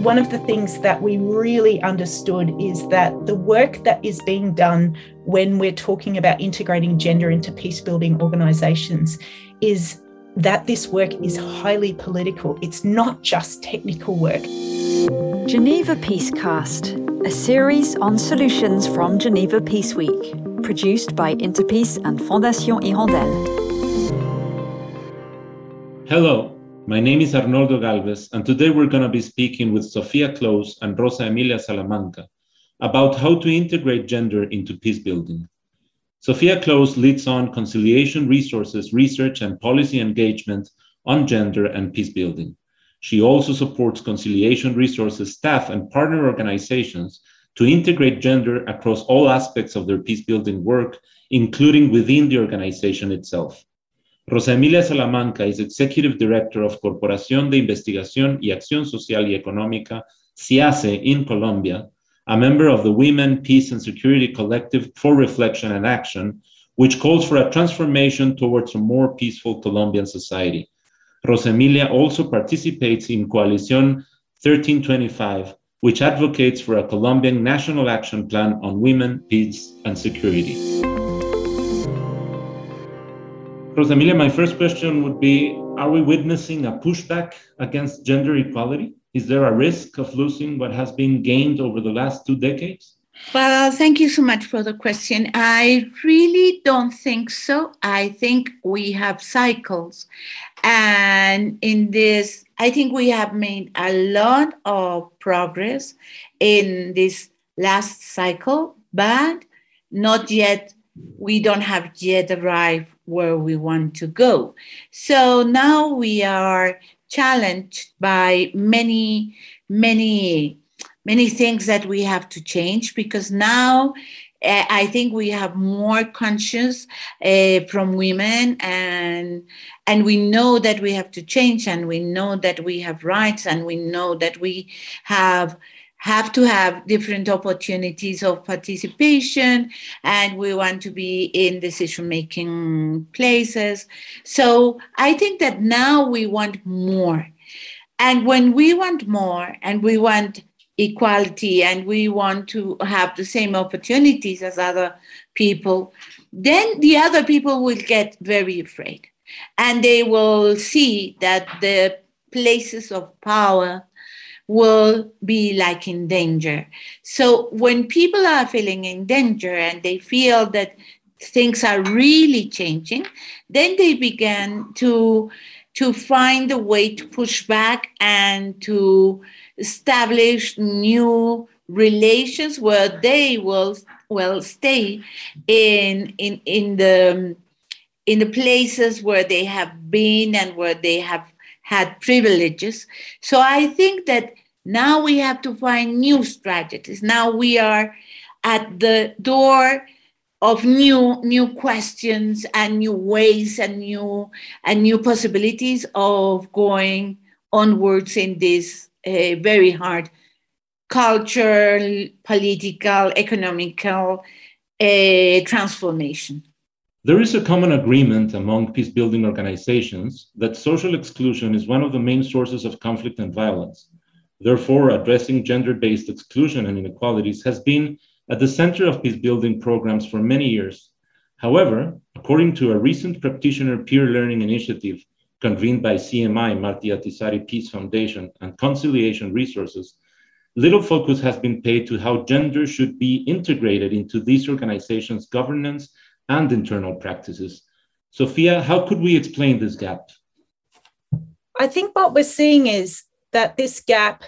one of the things that we really understood is that the work that is being done when we're talking about integrating gender into peace building organizations is that this work is highly political. It's not just technical work. Geneva Peacecast, a series on solutions from Geneva Peace Week, produced by Interpeace and Fondation Hirondelle. Hello, my name is Arnoldo Galvez, and today we're going to be speaking with Sophia Close and Rosa Emilia Salamanca about how to integrate gender into peace building. Sophia Close leads on conciliation resources, research, and policy engagement on gender and peace building. She also supports conciliation resources staff and partner organizations to integrate gender across all aspects of their peace building work, including within the organization itself. Rosa Emilia Salamanca is Executive Director of Corporación de Investigación y Acción Social y Económica, CIASE, in Colombia, a member of the Women, Peace and Security Collective for Reflection and Action, which calls for a transformation towards a more peaceful Colombian society. Rosa Emilia also participates in Coalición 1325, which advocates for a Colombian national action plan on women, peace, and security. Rosa Emilia, my first question would be Are we witnessing a pushback against gender equality? Is there a risk of losing what has been gained over the last two decades? Well, thank you so much for the question. I really don't think so. I think we have cycles. And in this, I think we have made a lot of progress in this last cycle, but not yet, we don't have yet arrived where we want to go. So now we are challenged by many, many, many things that we have to change because now uh, I think we have more conscience uh, from women and and we know that we have to change and we know that we have rights and we know that we have have to have different opportunities of participation and we want to be in decision making places. So i think that now we want more. And when we want more and we want equality and we want to have the same opportunities as other people then the other people will get very afraid. And they will see that the places of power will be like in danger. So when people are feeling in danger and they feel that things are really changing, then they begin to to find a way to push back and to establish new relations where they will will stay in in in the in the places where they have been and where they have had privileges. So I think that now we have to find new strategies. Now we are at the door of new new questions and new ways and new and new possibilities of going onwards in this uh, very hard cultural, political, economical uh, transformation. There is a common agreement among peace building organizations that social exclusion is one of the main sources of conflict and violence. Therefore, addressing gender based exclusion and inequalities has been at the center of peace building programs for many years. However, according to a recent practitioner peer learning initiative convened by CMI, Martti Ahtisaari Peace Foundation, and Conciliation Resources, little focus has been paid to how gender should be integrated into these organizations' governance and internal practices. Sophia, how could we explain this gap? I think what we're seeing is that this gap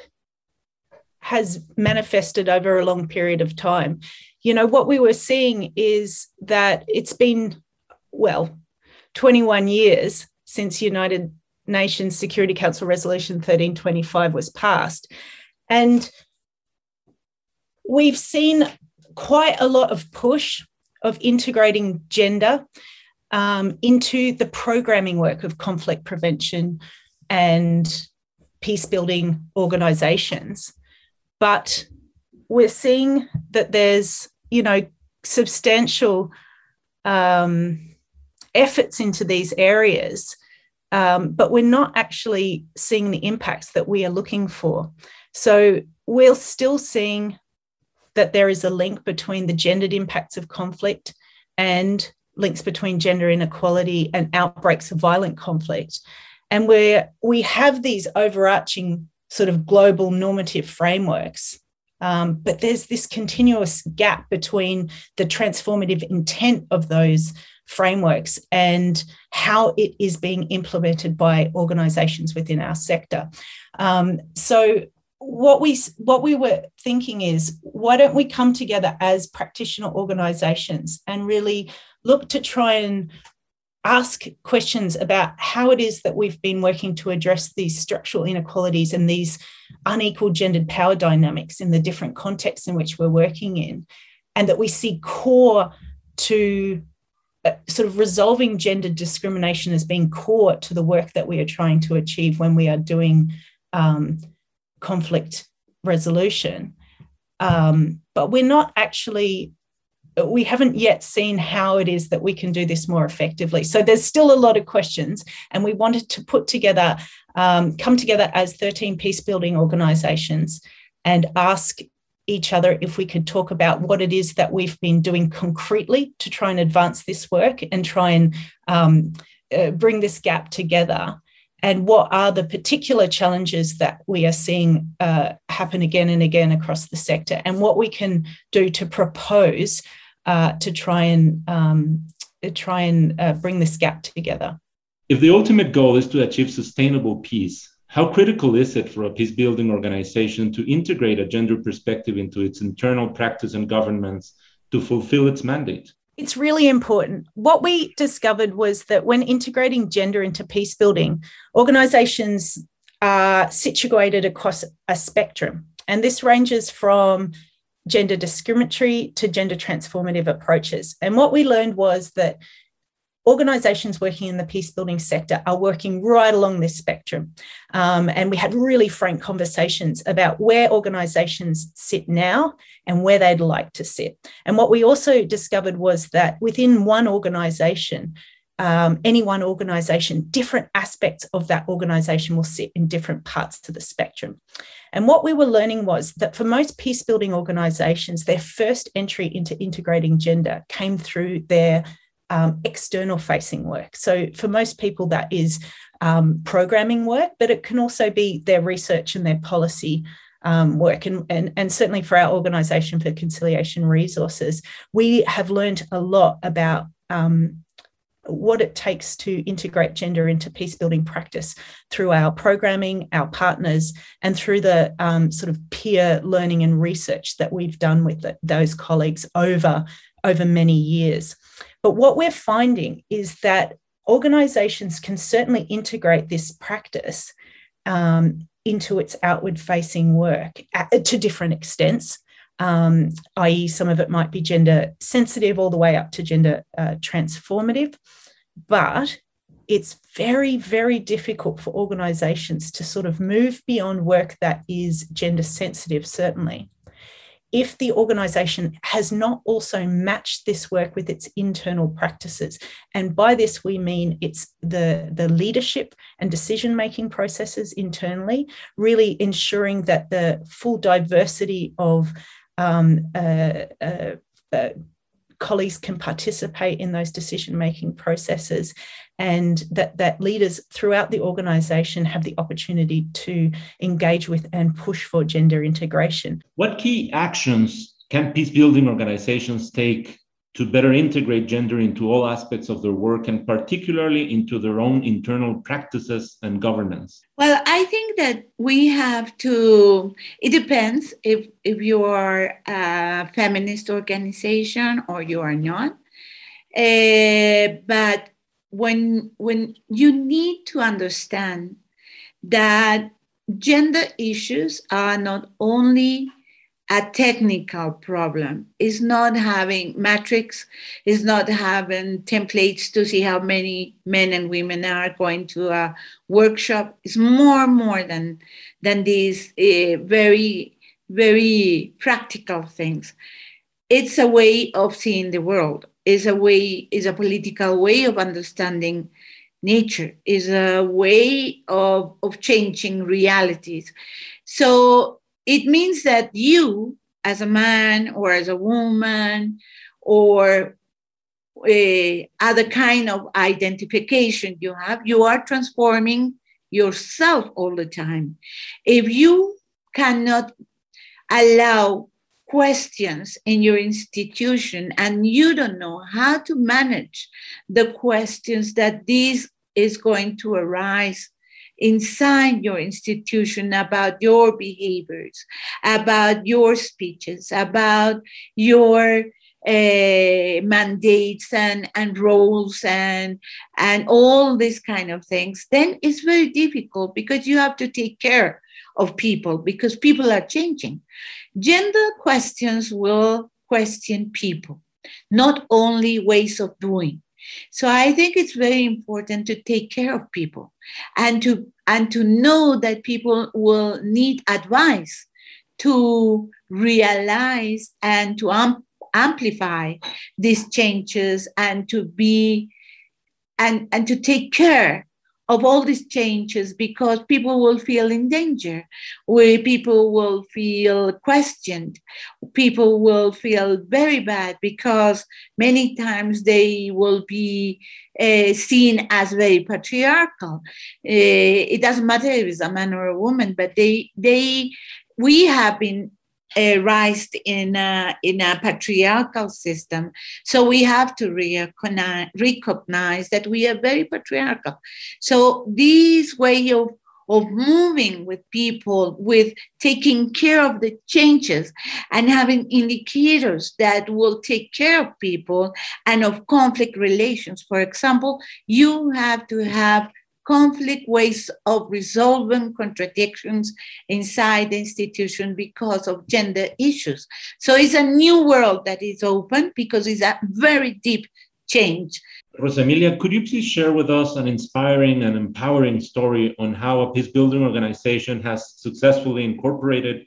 has manifested over a long period of time. You know, what we were seeing is that it's been, well, 21 years since United Nations Security Council Resolution 1325 was passed. And we've seen quite a lot of push of integrating gender um, into the programming work of conflict prevention and peace building organizations. But we're seeing that there's, you know, substantial um, efforts into these areas, um, but we're not actually seeing the impacts that we are looking for. So we're still seeing that there is a link between the gendered impacts of conflict and links between gender inequality and outbreaks of violent conflict. And where we have these overarching sort of global normative frameworks, um, but there's this continuous gap between the transformative intent of those frameworks and how it is being implemented by organizations within our sector. Um, so what we what we were thinking is why don't we come together as practitioner organizations and really look to try and ask questions about how it is that we've been working to address these structural inequalities and these unequal gendered power dynamics in the different contexts in which we're working in and that we see core to uh, sort of resolving gender discrimination as being core to the work that we are trying to achieve when we are doing um, conflict resolution. Um, but we're not actually, we haven't yet seen how it is that we can do this more effectively. So there's still a lot of questions, and we wanted to put together, um, come together as 13 peace building organizations and ask each other if we could talk about what it is that we've been doing concretely to try and advance this work and try and um, uh, bring this gap together and what are the particular challenges that we are seeing uh, happen again and again across the sector, and what we can do to propose uh, to try and um, try and uh, bring this gap together. If the ultimate goal is to achieve sustainable peace, how critical is it for a peace building organization to integrate a gender perspective into its internal practice and governance to fulfill its mandate? It's really important. What we discovered was that when integrating gender into peace building, organizations are situated across a spectrum. And this ranges from gender discriminatory to gender transformative approaches. And what we learned was that organizations working in the peace building sector are working right along this spectrum. Um, and we had really frank conversations about where organizations sit now and where they'd like to sit. And what we also discovered was that within one organization, um, any one organization, different aspects of that organization will sit in different parts of the spectrum. And what we were learning was that for most peace building organizations, their first entry into integrating gender came through their um, external facing work. So for most people, that is um, programming work, but it can also be their research and their policy um, work. And, and, and certainly for our Organisation for Conciliation Resources, we have learned a lot about um, what it takes to integrate gender into peace building practice through our programming, our partners, and through the um, sort of peer learning and research that we've done with the, those colleagues over, over many years. But what we're finding is that organizations can certainly integrate this practice um, into its outward facing work at, to different extents. Um, i.e., some of it might be gender sensitive all the way up to gender uh, transformative. But it's very, very difficult for organizations to sort of move beyond work that is gender sensitive, certainly, if the organization has not also matched this work with its internal practices. And by this, we mean it's the, the leadership and decision making processes internally, really ensuring that the full diversity of um, uh, uh, uh, colleagues can participate in those decision making processes and that, that leaders throughout the organization have the opportunity to engage with and push for gender integration. What key actions can peace building organizations take to better integrate gender into all aspects of their work and particularly into their own internal practices and governance? Well, I think that we have to, it depends if, if you are a feminist organization or you are not. Uh, but when, when you need to understand that gender issues are not only a technical problem. It's not having metrics, it's not having templates to see how many men and women are going to a workshop. It's more more than, than these uh, very, very practical things. It's a way of seeing the world. It's a way, is a political way of understanding nature, is a way of, of changing realities. So it means that you, as a man or as a woman, or a other kind of identification you have, you are transforming yourself all the time. If you cannot allow questions in your institution and you don't know how to manage the questions that this is going to arise inside your institution about your behaviors, about your speeches, about your uh, mandates and, and roles and and all these kind of things, then it's very difficult because you have to take care of people because people are changing. Gender questions will question people, not only ways of doing. So I think it's very important to take care of people and to and to know that people will need advice to realize and to um, amplify these changes and to be and and to take care of all these changes because people will feel in danger where people will feel questioned people will feel very bad because many times they will be uh, seen as very patriarchal. Uh, it doesn't matter if it's a man or a woman but they they we have been uh, raised in a, in a patriarchal system. So we have to recognize, recognize that we are very patriarchal. So this way of of moving with people, with taking care of the changes and having indicators that will take care of people and of conflict relations. For example, you have to have conflict ways of resolving contradictions inside the institution because of gender issues. So it's a new world that is open because it's a very deep change. Rosa Emilia, could you please share with us an inspiring and empowering story on how a peace building organization has successfully incorporated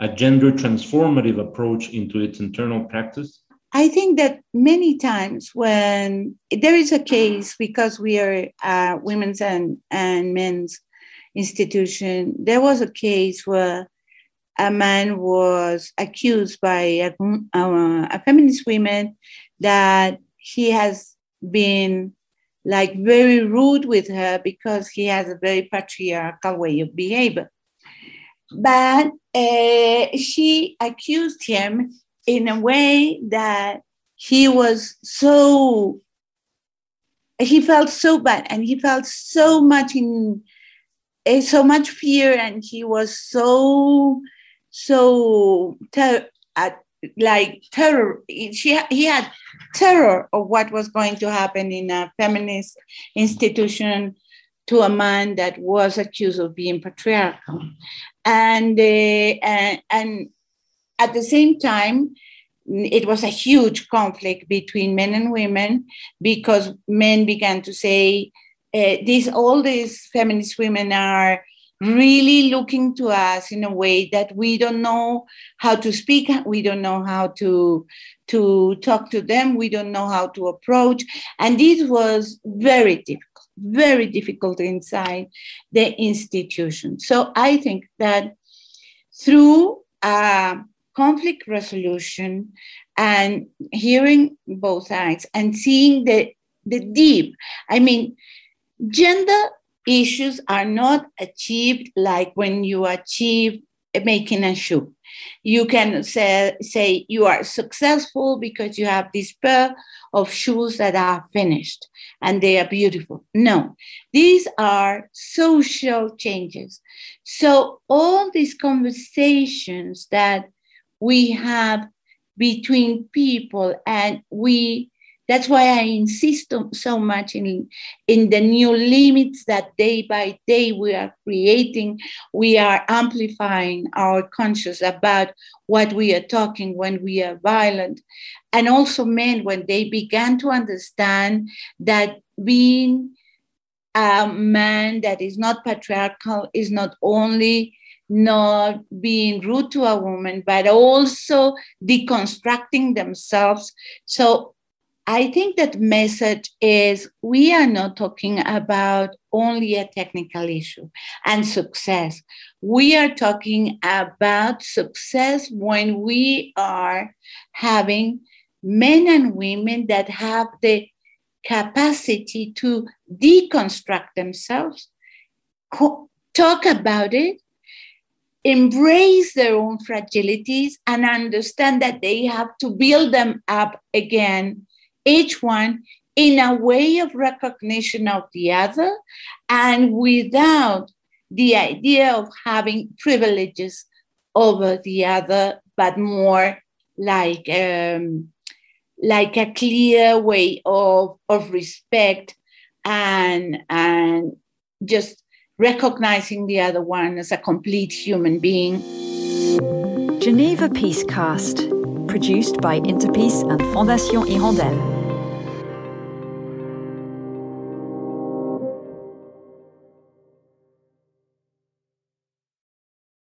a gender transformative approach into its internal practice? I think that many times when there is a case, because we are a women's and, and men's institution, there was a case where a man was accused by a, a, a feminist woman that he has been like very rude with her because he has a very patriarchal way of behavior. But uh, she accused him in a way that he was so he felt so bad and he felt so much in eh, so much fear and he was so so ter- uh, like terror. She, he had terror of what was going to happen in a feminist institution to a man that was accused of being patriarchal. And uh, and, and at the same time, it was a huge conflict between men and women because men began to say, uh, these all these feminist women are really looking to us in a way that we don't know how to speak we don't know how to to talk to them we don't know how to approach. And this was very difficult very difficult inside the institution. So i think that through uh, conflict resolution and hearing both sides and seeing the, the deep. I mean, gender issues are not achieved like when you achieve making a shoe. You can say, say you are successful because you have this pair of shoes that are finished and they are beautiful. No, these are social changes. So, all these conversations that we have between people and we that's why i insist so much in in the new limits that day by day we are creating. We are amplifying our conscious about what we are talking when we are violent. And also men when they began to understand that being a man that is not patriarchal is not only not being rude to a woman, but also deconstructing themselves. So I think that message is we are not talking about only a technical issue and success. We are talking about success when we are having men and women that have the capacity to deconstruct themselves, talk about it, embrace their own fragilities, and understand that they have to build them up again each one in a way of recognition of the other and without the idea of having privileges over the other, but more like um, like a clear way of, of respect and and just recognizing the other one as a complete human being. Geneva Peace Cast, produced by Interpeace and Fondation Hirondelle.